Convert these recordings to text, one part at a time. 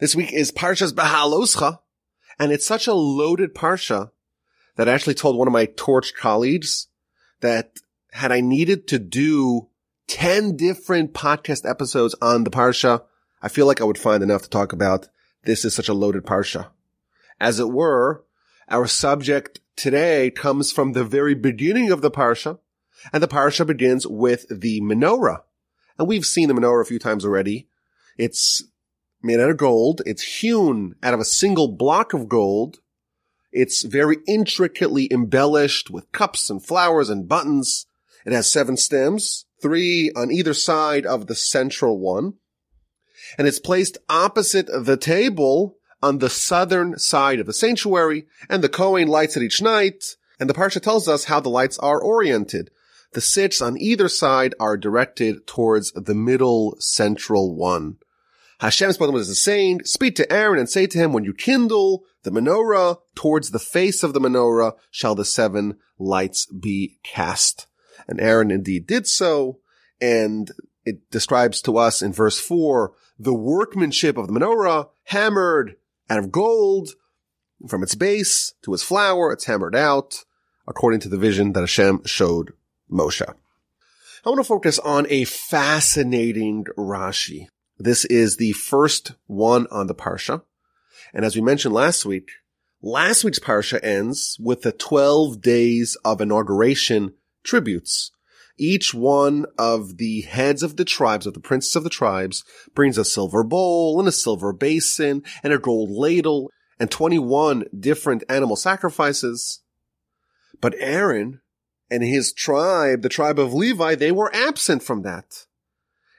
This week is Parshas Behaaloscha, and it's such a loaded Parsha that I actually told one of my torch colleagues that had I needed to do 10 different podcast episodes on the Parsha, I feel like I would find enough to talk about. This is such a loaded Parsha. As it were, our subject today comes from the very beginning of the Parsha, and the Parsha begins with the menorah. And we've seen the menorah a few times already. It's made out of gold. It's hewn out of a single block of gold. It's very intricately embellished with cups and flowers and buttons. It has seven stems, three on either side of the central one. And it's placed opposite the table on the southern side of the sanctuary, and the Kohen lights it each night, and the Parsha tells us how the lights are oriented. The sits on either side are directed towards the middle central one. Hashem spoke to Moses saying, speak to Aaron and say to him, when you kindle the menorah towards the face of the menorah shall the seven lights be cast. And Aaron indeed did so. And it describes to us in verse four, the workmanship of the menorah hammered out of gold from its base to its flower. It's hammered out according to the vision that Hashem showed Moshe. I want to focus on a fascinating Rashi. This is the first one on the Parsha. And as we mentioned last week, last week's Parsha ends with the 12 days of inauguration tributes. Each one of the heads of the tribes, of the princes of the tribes, brings a silver bowl and a silver basin and a gold ladle and 21 different animal sacrifices. But Aaron and his tribe, the tribe of Levi, they were absent from that.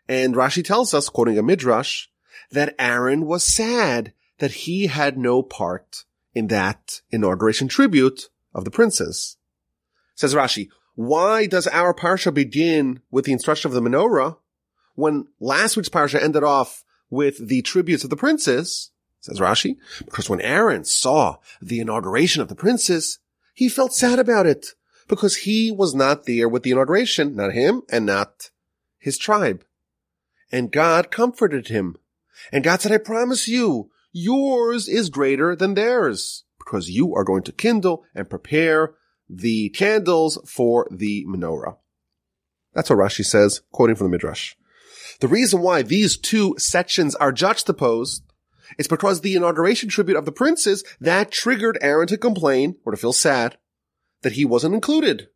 And Rashi tells us, quoting a midrash, that Aaron was sad that he had no part in that inauguration tribute of the princes. Says Rashi, why does our parsha begin with the instruction of the menorah when last week's parsha ended off with the tributes of the princes? Says Rashi, because when Aaron saw the inauguration of the princes, he felt sad about it because he was not there with the inauguration, not him and not his tribe. And God comforted him. And God said, I promise you, yours is greater than theirs because you are going to kindle and prepare the candles for the menorah. That's what Rashi says, quoting from the Midrash. The reason why these two sections are juxtaposed is because the inauguration tribute of the princes that triggered Aaron to complain or to feel sad that he wasn't included.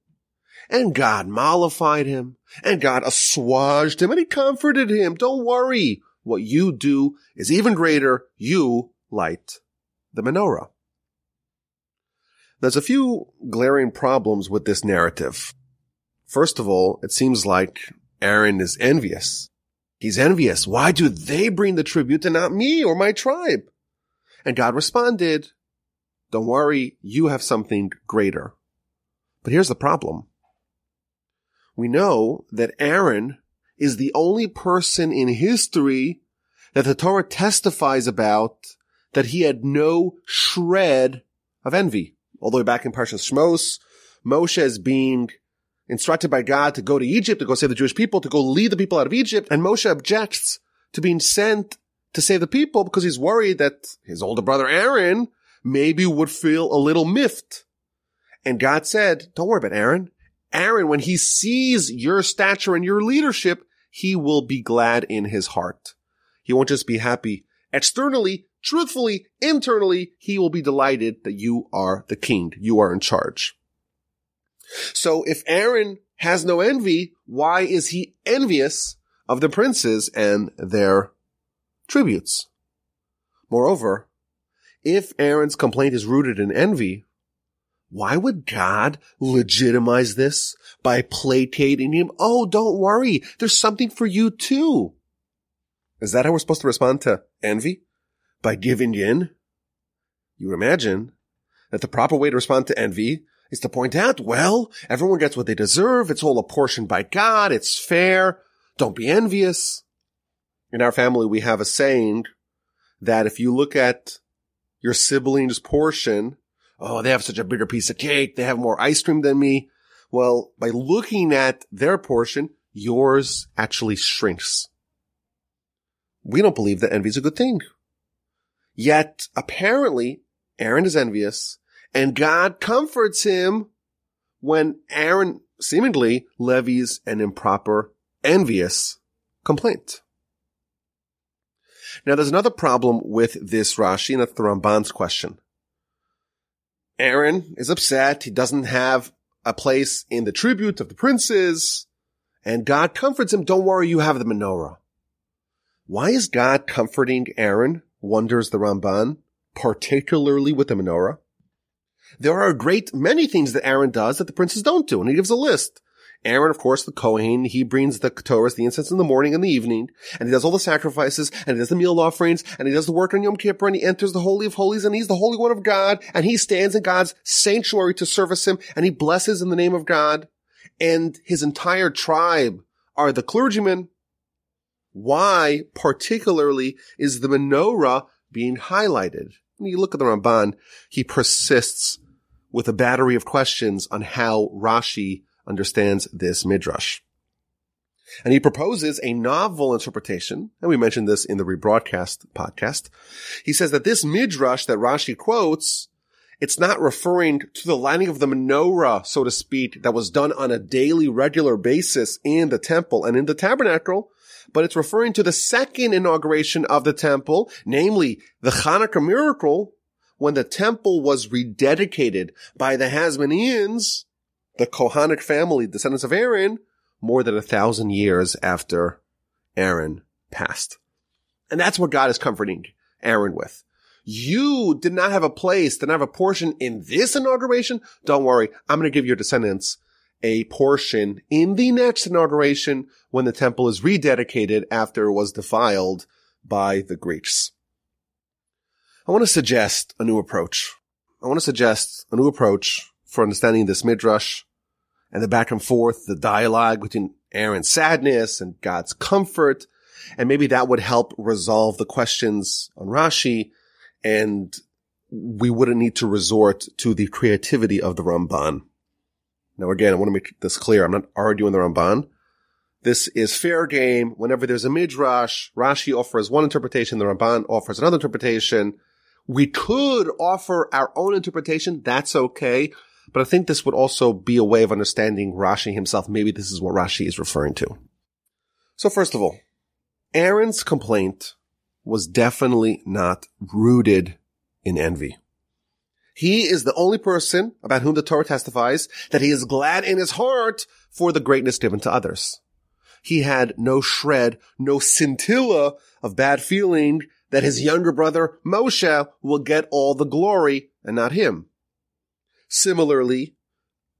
And God mollified him and God assuaged him and he comforted him. Don't worry. What you do is even greater. You light the menorah. There's a few glaring problems with this narrative. First of all, it seems like Aaron is envious. He's envious. Why do they bring the tribute and not me or my tribe? And God responded, don't worry, you have something greater. But here's the problem. We know that Aaron is the only person in history that the Torah testifies about that he had no shred of envy. All the way back in Parshas Shmos, Moshe is being instructed by God to go to Egypt, to go save the Jewish people, to go lead the people out of Egypt, and Moshe objects to being sent to save the people because he's worried that his older brother Aaron maybe would feel a little miffed and God said, don't worry about Aaron. Aaron, when he sees your stature and your leadership, he will be glad in his heart. He won't just be happy externally, truthfully, internally, he will be delighted that you are the king. You are in charge. So if Aaron has no envy, why is he envious of the princes and their tributes? Moreover, if Aaron's complaint is rooted in envy, why would God legitimize this by placating him? Oh, don't worry. There's something for you too. Is that how we're supposed to respond to envy? By giving in? You would imagine that the proper way to respond to envy is to point out, well, everyone gets what they deserve. It's all apportioned by God. It's fair. Don't be envious. In our family, we have a saying that if you look at your sibling's portion oh, they have such a bigger piece of cake. They have more ice cream than me. Well, by looking at their portion, yours actually shrinks. We don't believe that envy is a good thing. Yet apparently Aaron is envious and God comforts him when Aaron seemingly levies an improper, envious complaint. Now there's another problem with this Rashi, and that's the Ramban's question. Aaron is upset. He doesn't have a place in the tribute of the princes. And God comforts him. Don't worry, you have the menorah. Why is God comforting Aaron? Wonders the Ramban, particularly with the menorah. There are a great many things that Aaron does that the princes don't do, and he gives a list. Aaron, of course, the Kohen, he brings the ketores, the incense in the morning and the evening, and he does all the sacrifices, and he does the meal offerings, and he does the work on Yom Kippur, and he enters the Holy of Holies, and he's the Holy One of God, and he stands in God's sanctuary to service him, and he blesses in the name of God, and his entire tribe are the clergymen. Why, particularly, is the menorah being highlighted? When you look at the Ramban, he persists with a battery of questions on how Rashi understands this midrash. And he proposes a novel interpretation, and we mentioned this in the rebroadcast podcast. He says that this midrash that Rashi quotes, it's not referring to the lighting of the menorah, so to speak, that was done on a daily, regular basis in the temple and in the tabernacle, but it's referring to the second inauguration of the temple, namely the Hanukkah miracle, when the temple was rededicated by the Hasmoneans the Kohanic family, descendants of Aaron, more than a thousand years after Aaron passed. And that's what God is comforting Aaron with. You did not have a place, did not have a portion in this inauguration. Don't worry. I'm going to give your descendants a portion in the next inauguration when the temple is rededicated after it was defiled by the Greeks. I want to suggest a new approach. I want to suggest a new approach for understanding this midrash and the back and forth, the dialogue between Aaron's sadness and God's comfort. And maybe that would help resolve the questions on Rashi and we wouldn't need to resort to the creativity of the Ramban. Now again, I want to make this clear. I'm not arguing the Ramban. This is fair game. Whenever there's a midrash, Rashi offers one interpretation, the Ramban offers another interpretation. We could offer our own interpretation. That's okay. But I think this would also be a way of understanding Rashi himself. Maybe this is what Rashi is referring to. So first of all, Aaron's complaint was definitely not rooted in envy. He is the only person about whom the Torah testifies that he is glad in his heart for the greatness given to others. He had no shred, no scintilla of bad feeling that his younger brother Moshe will get all the glory and not him. Similarly,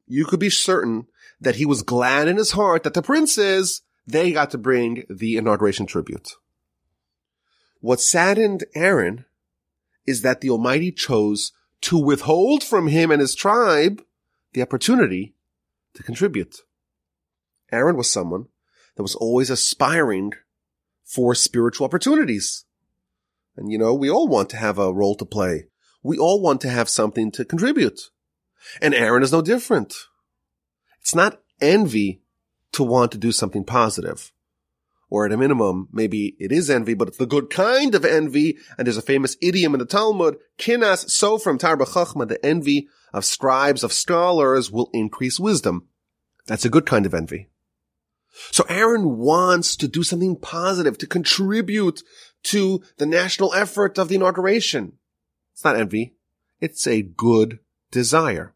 you could be certain that he was glad in his heart that the princes, they got to bring the inauguration tribute. What saddened Aaron is that the Almighty chose to withhold from him and his tribe the opportunity to contribute. Aaron was someone that was always aspiring for spiritual opportunities. And you know, we all want to have a role to play. We all want to have something to contribute. And Aaron is no different. It's not envy to want to do something positive. Or at a minimum, maybe it is envy, but it's the good kind of envy. And there's a famous idiom in the Talmud, kinas sofrim tarbeh Chachma, the envy of scribes, of scholars will increase wisdom. That's a good kind of envy. So Aaron wants to do something positive, to contribute to the national effort of the inauguration. It's not envy. It's a good desire.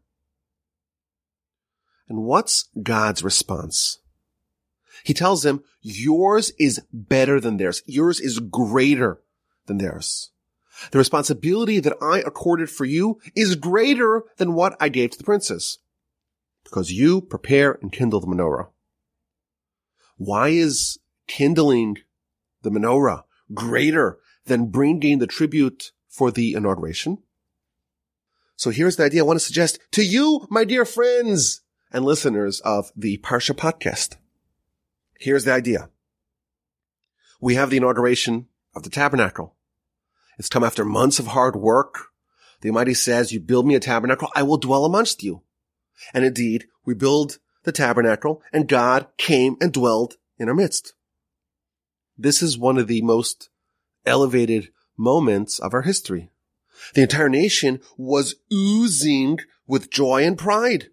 And what's God's response? He tells him, yours is better than theirs. Yours is greater than theirs. The responsibility that I accorded for you is greater than what I gave to the princes because you prepare and kindle the menorah. Why is kindling the menorah greater than bringing the tribute for the inauguration? So here's the idea I want to suggest to you, my dear friends and listeners of the Parsha podcast. Here's the idea. We have the inauguration of the tabernacle. It's come after months of hard work. The Almighty says, you build me a tabernacle, I will dwell amongst you. And indeed, we build the tabernacle and God came and dwelled in our midst. This is one of the most elevated moments of our history. The entire nation was oozing with joy and pride.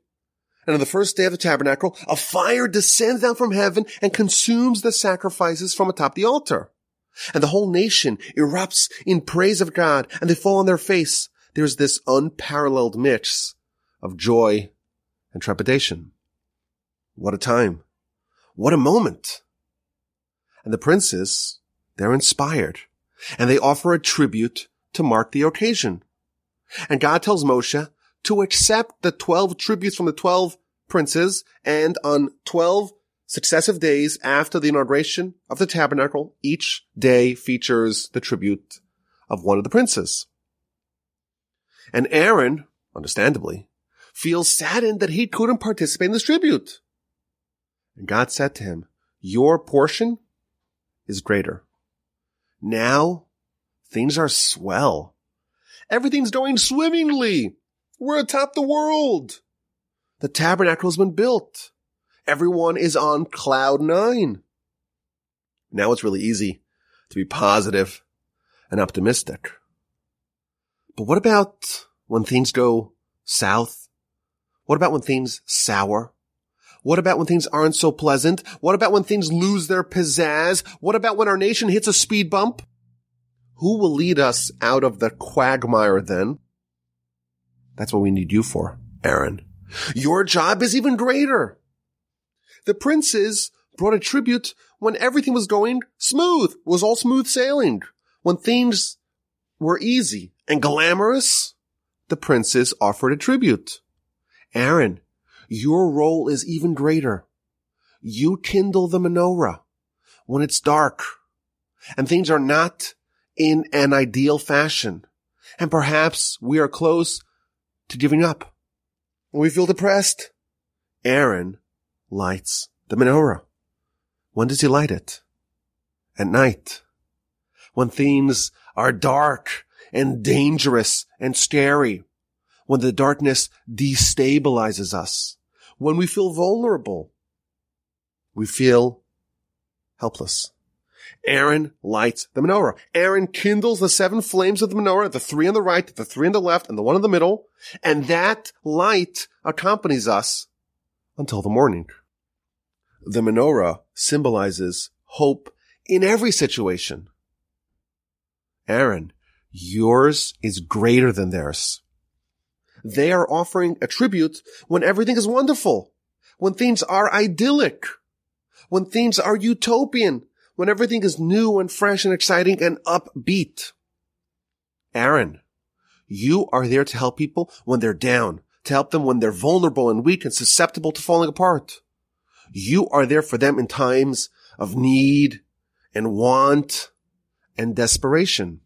And on the first day of the tabernacle, a fire descends down from heaven and consumes the sacrifices from atop the altar. And the whole nation erupts in praise of God and they fall on their face. There's this unparalleled mix of joy and trepidation. What a time. What a moment. And the princes, they're inspired and they offer a tribute to mark the occasion. And God tells Moshe to accept the 12 tributes from the 12 princes and on 12 successive days after the inauguration of the tabernacle, each day features the tribute of one of the princes. And Aaron, understandably, feels saddened that he couldn't participate in this tribute. And God said to him, your portion is greater. Now things are swell. Everything's going swimmingly. We're atop the world. The tabernacle has been built. Everyone is on cloud nine. Now it's really easy to be positive and optimistic. But what about when things go south? What about when things sour? What about when things aren't so pleasant? What about when things lose their pizzazz? What about when our nation hits a speed bump? Who will lead us out of the quagmire then? That's what we need you for, Aaron. Your job is even greater. The princes brought a tribute when everything was going smooth, was all smooth sailing. When things were easy and glamorous, the princes offered a tribute. Aaron, your role is even greater. You kindle the menorah when it's dark and things are not in an ideal fashion. And perhaps we are close to giving up. We feel depressed. Aaron lights the menorah. When does he light it? At night. When things are dark and dangerous and scary. When the darkness destabilizes us. When we feel vulnerable. We feel helpless. Aaron lights the menorah. Aaron kindles the seven flames of the menorah, the three on the right, the three on the left, and the one in the middle. And that light accompanies us until the morning. The menorah symbolizes hope in every situation. Aaron, yours is greater than theirs. They are offering a tribute when everything is wonderful, when things are idyllic, when things are utopian, when everything is new and fresh and exciting and upbeat. Aaron, you are there to help people when they're down, to help them when they're vulnerable and weak and susceptible to falling apart. You are there for them in times of need and want and desperation.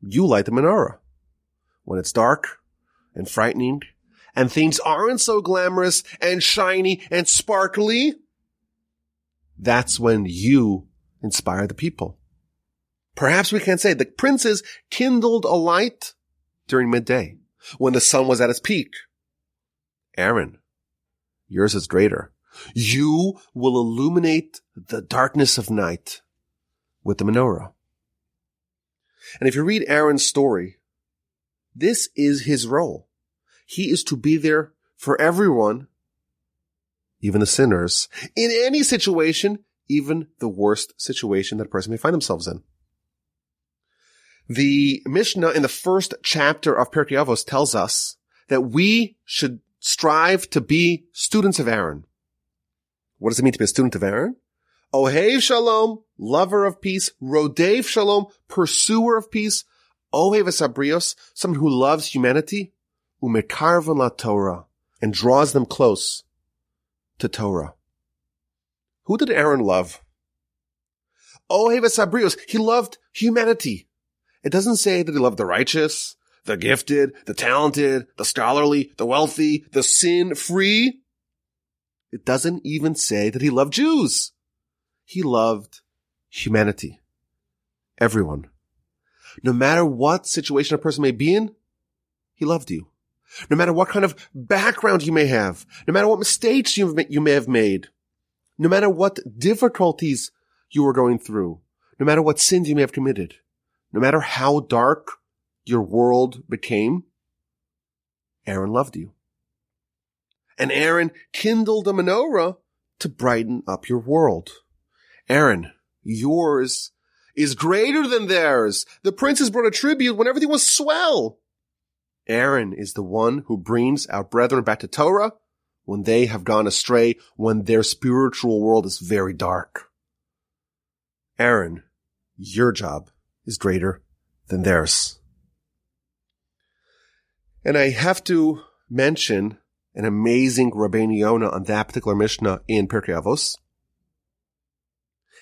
You light the menorah when it's dark and frightening and things aren't so glamorous and shiny and sparkly that's when you inspire the people. Perhaps we can say the princes kindled a light during midday when the sun was at its peak. Aaron, yours is greater. You will illuminate the darkness of night with the menorah. And if you read Aaron's story, this is his role. He is to be there for everyone even the sinners, in any situation, even the worst situation that a person may find themselves in. The Mishnah in the first chapter of Pirkei Avos tells us that we should strive to be students of Aaron. What does it mean to be a student of Aaron? Ohev Shalom, lover of peace. Rodef Shalom, pursuer of peace. Ohev Asabrios, someone who loves humanity. Umekarvan la Torah, and draws them close to Torah. Who did Aaron love? Oh, Sabrios, he loved humanity. It doesn't say that he loved the righteous, the gifted, the talented, the scholarly, the wealthy, the sin free. It doesn't even say that he loved Jews. He loved humanity. Everyone. No matter what situation a person may be in, he loved you. No matter what kind of background you may have, no matter what mistakes you may have made, no matter what difficulties you are going through, no matter what sins you may have committed, no matter how dark your world became, Aaron loved you. And Aaron kindled a menorah to brighten up your world. Aaron, yours is greater than theirs. The princes brought a tribute when everything was swell. Aaron is the one who brings our brethren back to Torah when they have gone astray, when their spiritual world is very dark. Aaron, your job is greater than theirs. And I have to mention an amazing Rabbeinu Yonah on that particular Mishnah in Pirkei Avos.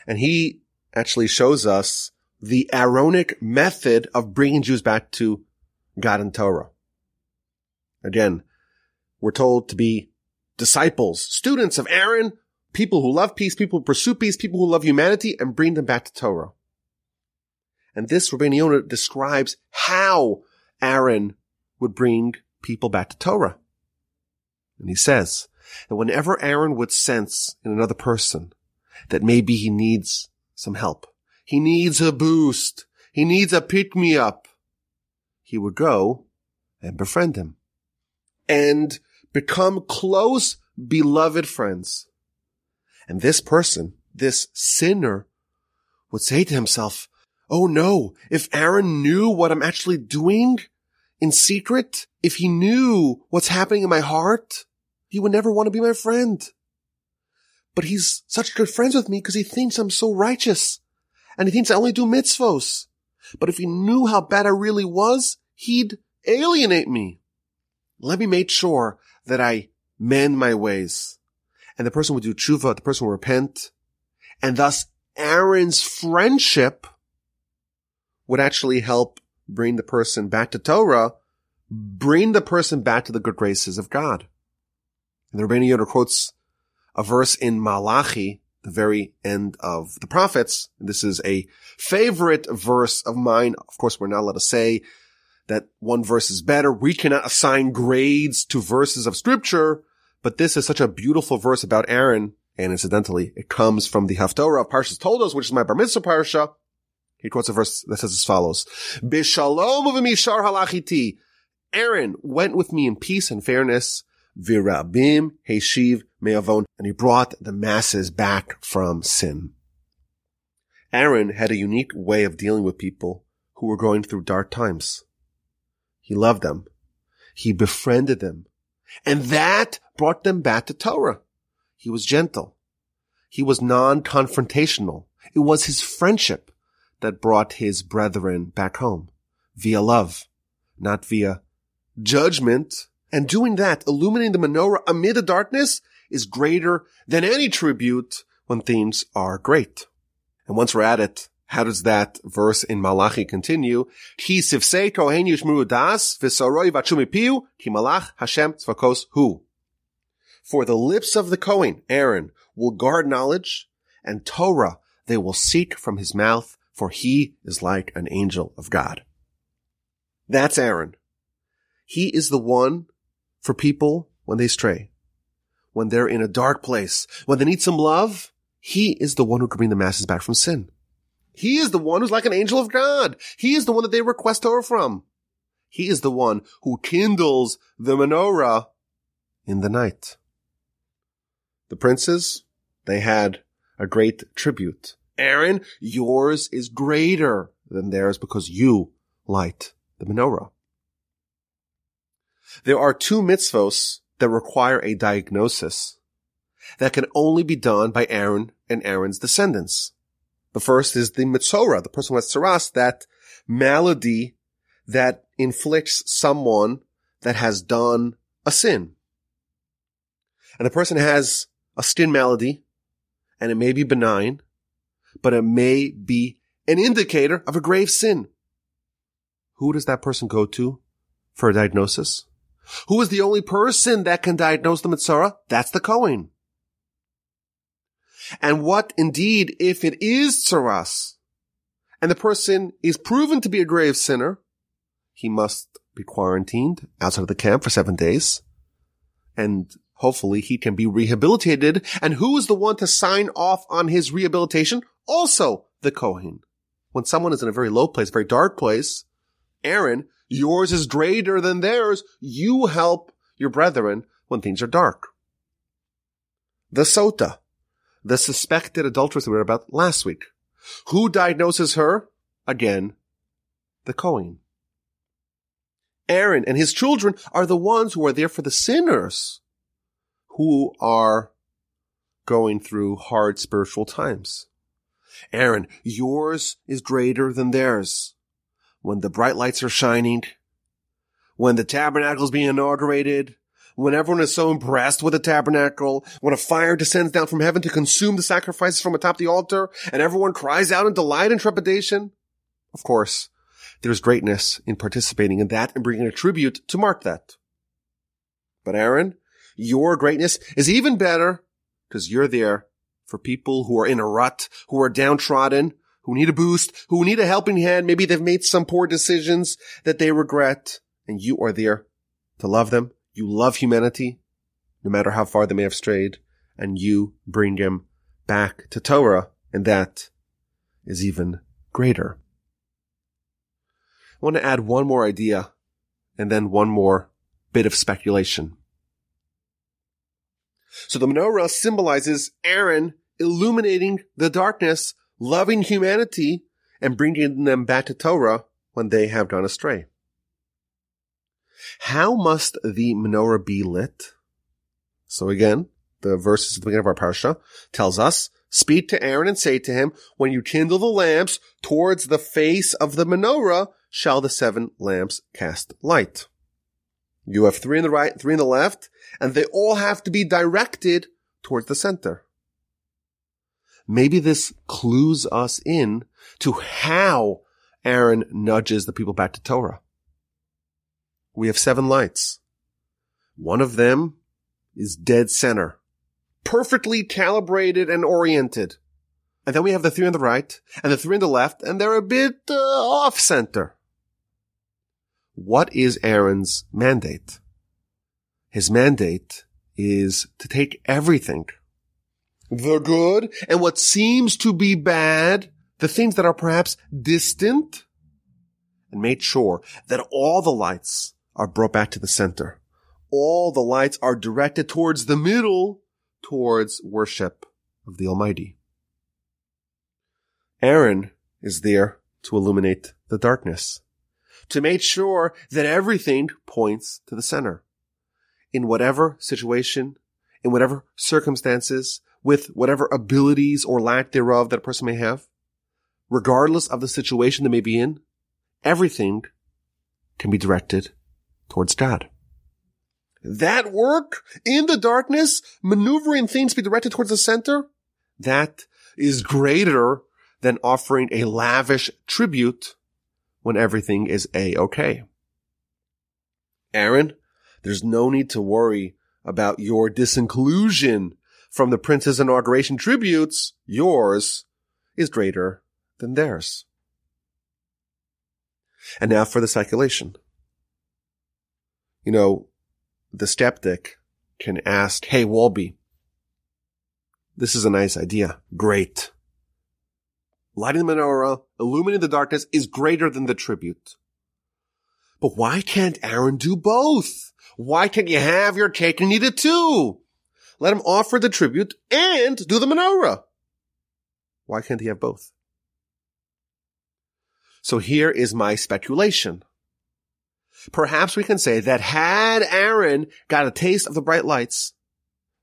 And he actually shows us the Aaronic method of bringing Jews back to God and Torah. Again, we're told to be disciples, students of Aaron, people who love peace, people who pursue peace, people who love humanity, and bring them back to Torah. And this Rabbeinu describes how Aaron would bring people back to Torah. And he says that whenever Aaron would sense in another person that maybe he needs some help, he needs a boost, he needs a pick me up, he would go and befriend him and become close, beloved friends. And this person, this sinner would say to himself, Oh no, if Aaron knew what I'm actually doing in secret, if he knew what's happening in my heart, he would never want to be my friend. But he's such good friends with me because he thinks I'm so righteous and he thinks I only do mitzvos. But if he knew how bad I really was, he'd alienate me. Let me make sure that I mend my ways. And the person would do tshuva, the person would repent. And thus Aaron's friendship would actually help bring the person back to Torah, bring the person back to the good graces of God. And the Rabbeinu Yonah quotes a verse in Malachi, the very end of the prophets. This is a favorite verse of mine. Of course, we're not allowed to say that one verse is better. We cannot assign grades to verses of scripture, but this is such a beautiful verse about Aaron. And incidentally, it comes from the Haftorah of Parshas Toldos, which is my Bar Mitzvah Parsha. He quotes a verse that says as follows, Bishalom mishar halachiti. Aaron went with me in peace and fairness. Virabim heshiv me'avon. And he brought the masses back from sin. Aaron had a unique way of dealing with people who were going through dark times. He loved them. He befriended them. And that brought them back to Torah. He was gentle. He was non-confrontational. It was his friendship that brought his brethren back home via love, not via judgment. And doing that, illuminating the menorah amid the darkness is greater than any tribute when things are great. And once we're at it, how does that verse in Malachi continue? Ki sifsei kohen yishmuru das v'soroi vachumipiu ki malach Hashem tzvakos hu. For the lips of the Kohen, Aaron, will guard knowledge, and Torah they will seek from his mouth, for he is like an angel of God. That's Aaron. He is the one for people when they stray, when they're in a dark place, when they need some love. He is the one who can bring the masses back from sin. He is the one who's like an angel of God. He is the one that they request Torah from. He is the one who kindles the menorah in the night. The princes, they had a great tribute. Aaron, yours is greater than theirs because you light the menorah. There are two mitzvos that require a diagnosis that can only be done by Aaron and Aaron's descendants. The first is the Mitzora, the person who has tsaras, that malady that inflicts someone that has done a sin. And the person has a skin malady, and it may be benign, but it may be an indicator of a grave sin. Who does that person go to for a diagnosis? Who is the only person that can diagnose the Mitzora? That's the Kohen. And what indeed if it is tsaras and the person is proven to be a grave sinner, he must be quarantined outside of the camp for seven days. And hopefully he can be rehabilitated. And who is the one to sign off on his rehabilitation? Also the Kohen. when someone is in a very low place, very dark place, Aaron, yours is greater than theirs. You help your brethren when things are dark. The Sota, the suspected adulteress we were about last week. Who diagnoses her? Again, the Kohen. Aaron and his children are the ones who are there for the sinners who are going through hard spiritual times. Aaron, yours is greater than theirs. When the bright lights are shining, when the tabernacle is being inaugurated, when everyone is so impressed with the tabernacle, when a fire descends down from heaven to consume the sacrifices from atop the altar, and everyone cries out in delight and trepidation. Of course, there's greatness in participating in that and bringing a tribute to mark that. But Aaron, your greatness is even better because you're there for people who are in a rut, who are downtrodden, who need a boost, who need a helping hand. Maybe they've made some poor decisions that they regret and you are there to love them. You love humanity, no matter how far they may have strayed, and you bring them back to Torah, and that is even greater. I want to add one more idea and then one more bit of speculation. So the menorah symbolizes Aaron illuminating the darkness, loving humanity, and bringing them back to Torah when they have gone astray. How must the menorah be lit? So again, the verses at the beginning of our parsha tells us, speak to Aaron and say to him, when you kindle the lamps towards the face of the menorah, shall the seven lamps cast light. You have three in the right, three in the left, and they all have to be directed towards the center. Maybe this clues us in to how Aaron nudges the people back to Torah. We have seven lights. One of them is dead center, perfectly calibrated and oriented. And then we have the three on the right and the three on the left, and they're a bit uh, off center. What is Aaron's mandate? His mandate is to take everything, the good and what seems to be bad, the things that are perhaps distant, and make sure that all the lights are brought back to the center. All the lights are directed towards the middle, towards worship of the Almighty. Aaron is there to illuminate the darkness to make sure that everything points to the center. In whatever situation, in whatever circumstances, with whatever abilities or lack thereof that a person may have, regardless of the situation they may be in, everything can be directed towards God. That work in the darkness, maneuvering things to be directed towards the center, that is greater than offering a lavish tribute when everything is a-okay. Aaron, there's no need to worry about your disinclusion from the prince's inauguration tributes. Yours is greater than theirs. And now for the speculation. You know, the skeptic can ask, Hey, Wolbe, this is a nice idea. Great lighting the menorah, illuminating the darkness is greater than the tribute. But why can't Aaron do both? Why can't you have your cake and eat it too? Let him offer the tribute and do the menorah. Why can't he have both? So here is my speculation. Perhaps we can say that had Aaron got a taste of the bright lights,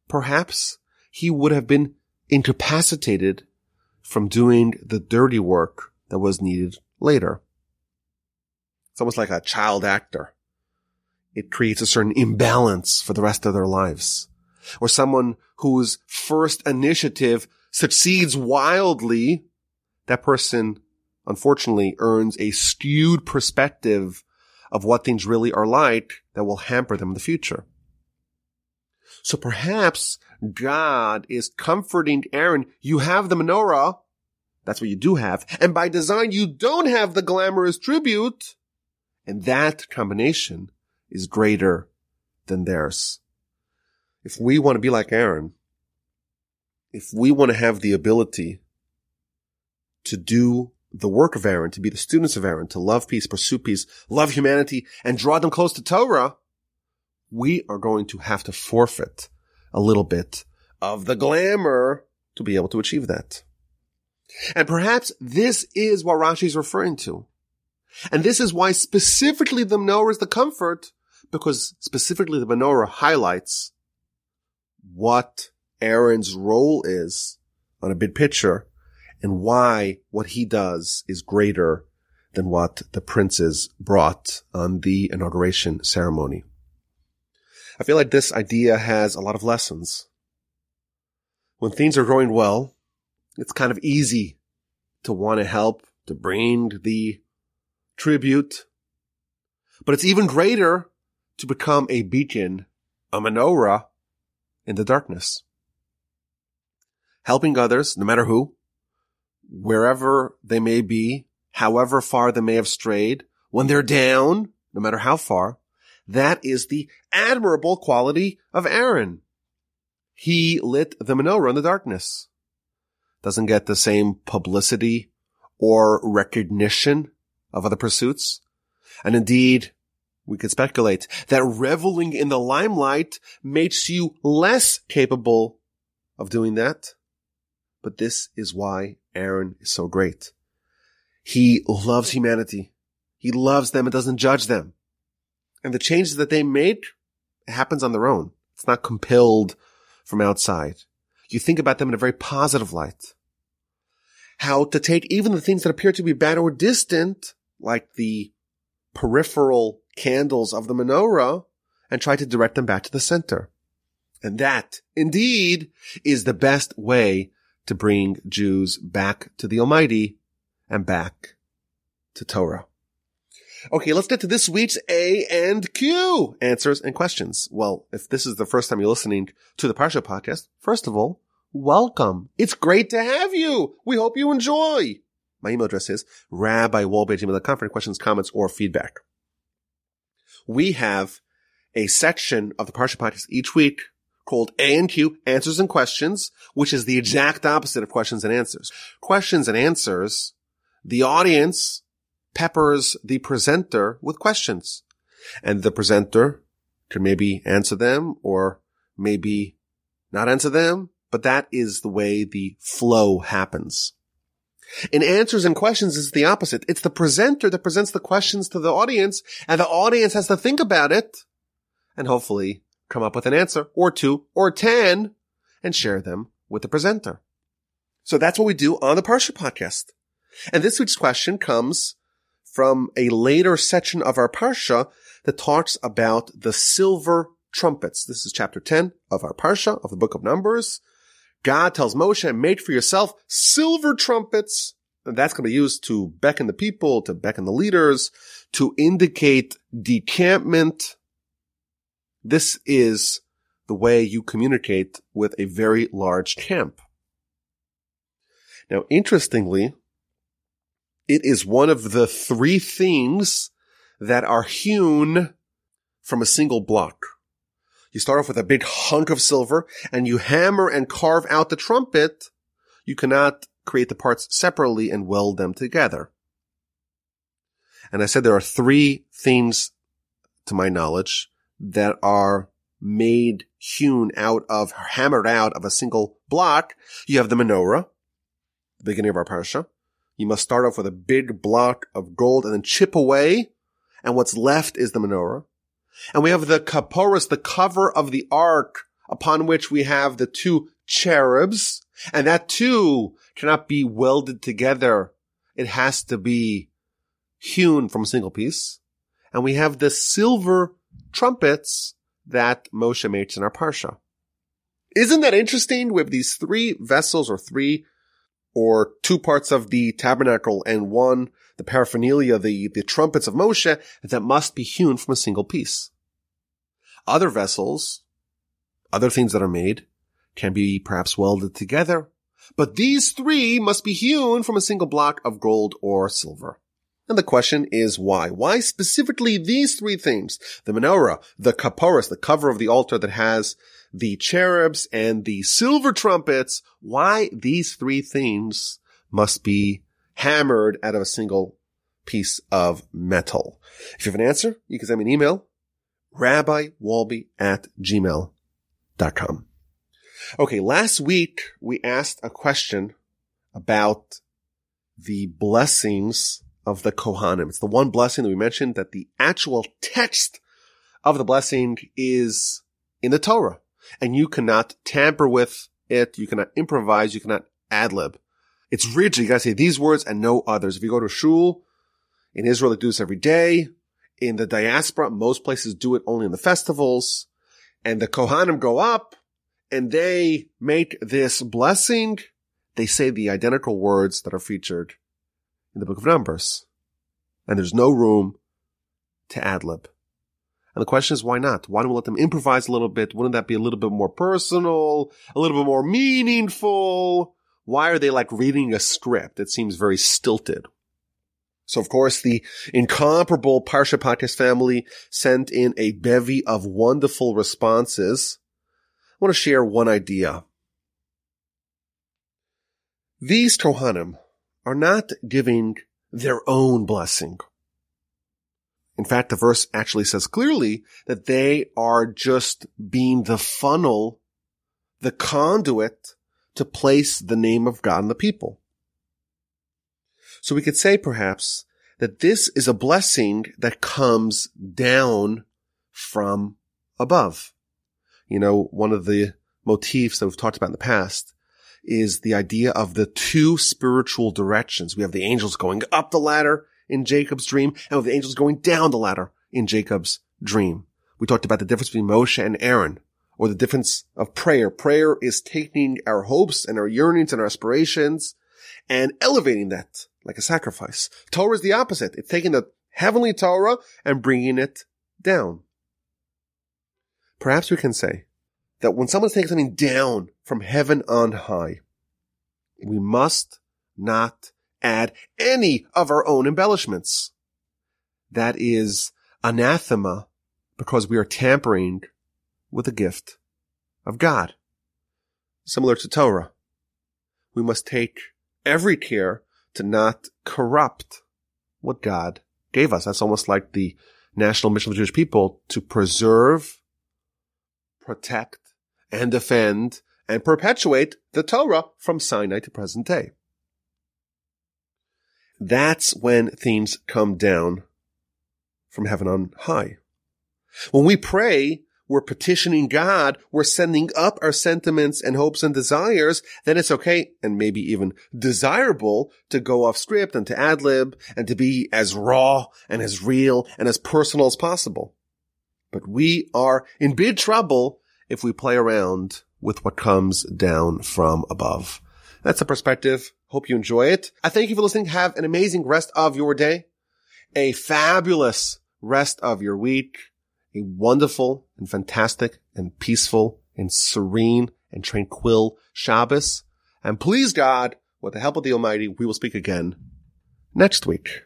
perhaps he would have been incapacitated from doing the dirty work that was needed later. It's almost like a child actor. It creates a certain imbalance for the rest of their lives. Or someone whose first initiative succeeds wildly, that person unfortunately earns a skewed perspective of what things really are like that will hamper them in the future. So perhaps God is comforting Aaron. You have the menorah. That's what you do have. And by design, you don't have the glamorous tribute. And that combination is greater than theirs. If we want to be like Aaron, if we want to have the ability to do the work of Aaron, to be the students of Aaron, to love peace, pursue peace, love humanity, and draw them close to Torah, we are going to have to forfeit a little bit of the glamour to be able to achieve that. And perhaps this is what Rashi is referring to. And this is why specifically the menorah is the comfort, because specifically the menorah highlights what Aaron's role is on a big picture and why what he does is greater than what the princes brought on the inauguration ceremony. I feel like this idea has a lot of lessons. When things are going well, it's kind of easy to want to help, to bring the tribute. But it's even greater to become a beacon, a menorah in the darkness. Helping others, no matter who, wherever they may be, however far they may have strayed, when they're down, no matter how far, that is the admirable quality of Aaron. He lit the menorah in the darkness. Doesn't get the same publicity or recognition of other pursuits. And indeed, we could speculate that reveling in the limelight makes you less capable of doing that. But this is why Aaron is so great. He loves humanity. He loves them and doesn't judge them. And the changes that they make happens on their own. It's not compelled from outside. You think about them in a very positive light. How to take even the things that appear to be bad or distant, like the peripheral candles of the menorah, and try to direct them back to the center. And that, indeed, is the best way to bring Jews back to the Almighty and back to Torah. Okay, let's get to this week's A and Q answers and questions. Well, if this is the first time you're listening to the Parsha podcast, first of all, welcome. It's great to have you. We hope you enjoy. My email address is rabbiwolbe.com for questions, comments, or feedback. We have a section of the Parsha podcast each week called A and Q, answers and questions, which is the exact opposite of questions and answers. Questions and answers, the audience peppers the presenter with questions and the presenter can maybe answer them or maybe not answer them, but that is the way the flow happens. In answers and questions, it's the opposite. It's the presenter that presents the questions to the audience and the audience has to think about it and hopefully come up with an answer or two or 10 and share them with the presenter. So that's what we do on the Parsha podcast. And this week's question comes from a later section of our Parsha that talks about the silver trumpets. This is chapter 10 of our Parsha of the book of Numbers. God tells Moshe, make for yourself silver trumpets. And that's going to be used to beckon the people, to beckon the leaders, to indicate decampment, this is the way you communicate with a very large camp. Now, interestingly, it is one of the three things that are hewn from a single block. You start off with a big hunk of silver and you hammer and carve out the trumpet. You cannot create the parts separately and weld them together. And I said there are three things to my knowledge that are made, hewn out of, hammered out of a single block. You have the menorah, the beginning of our parsha. You must start off with a big block of gold and then chip away. And what's left is the menorah. And we have the kaporos, the cover of the ark upon which we have the two cherubs. And that too cannot be welded together. It has to be hewn from a single piece. And we have the silver trumpets that Moshe makes in our Parsha. Isn't that interesting? We have these three vessels or three or two parts of the tabernacle and one, the paraphernalia, the, the trumpets of Moshe that must be hewn from a single piece. Other vessels, other things that are made can be perhaps welded together, but these three must be hewn from a single block of gold or silver. And the question is why? Why specifically these three things? The menorah, the kaporos, the cover of the altar that has the cherubs and the silver trumpets. Why these three things must be hammered out of a single piece of metal. If you have an answer, you can send me an email, rabbiwolbe at gmail.com. Okay, last week we asked a question about the blessings of the Kohanim. It's the one blessing that we mentioned that the actual text of the blessing is in the Torah and you cannot tamper with it. You cannot improvise. You cannot ad lib. It's rigid. You gotta say these words and no others. If you go to shul in Israel, they do this every day. In the diaspora, most places do it only in the festivals. And the Kohanim go up and they make this blessing. They say the identical words that are featured in the book of Numbers. And there's no room to ad lib. And the question is, why not? Why don't we let them improvise a little bit? Wouldn't that be a little bit more personal, a little bit more meaningful? Why are they like reading a script? It seems very stilted. So of course, the incomparable Parsha Podcast family sent in a bevy of wonderful responses. I want to share one idea. These Kohanim are not giving their own blessing. In fact, the verse actually says clearly that they are just being the funnel, the conduit to place the name of God in the people. So we could say perhaps that this is a blessing that comes down from above. You know, one of the motifs that we've talked about in the past is the idea of the two spiritual directions. We have the angels going up the ladder in Jacob's dream and with the angels going down the ladder in Jacob's dream. We talked about the difference between Moshe and Aaron or the difference of prayer. Prayer is taking our hopes and our yearnings and our aspirations and elevating that like a sacrifice. Torah is the opposite. It's taking the heavenly Torah and bringing it down. Perhaps we can say that when someone's taking something down from heaven on high, we must not add any of our own embellishments. That is anathema because we are tampering with the gift of God. Similar to Torah. We must take every care to not corrupt what God gave us. That's almost like the national mission of the Jewish people to preserve, protect, and defend and perpetuate the Torah from Sinai to present day. That's when things come down from heaven on high. When we pray, we're petitioning God, we're sending up our sentiments and hopes and desires, then it's okay and maybe even desirable to go off script and to ad lib and to be as raw and as real and as personal as possible. But we are in big trouble if we play around with what comes down from above. That's the perspective. Hope you enjoy it. I thank you for listening. Have an amazing rest of your day, a fabulous rest of your week, a wonderful and fantastic and peaceful and serene and tranquil Shabbos. And please God, with the help of the Almighty, we will speak again next week.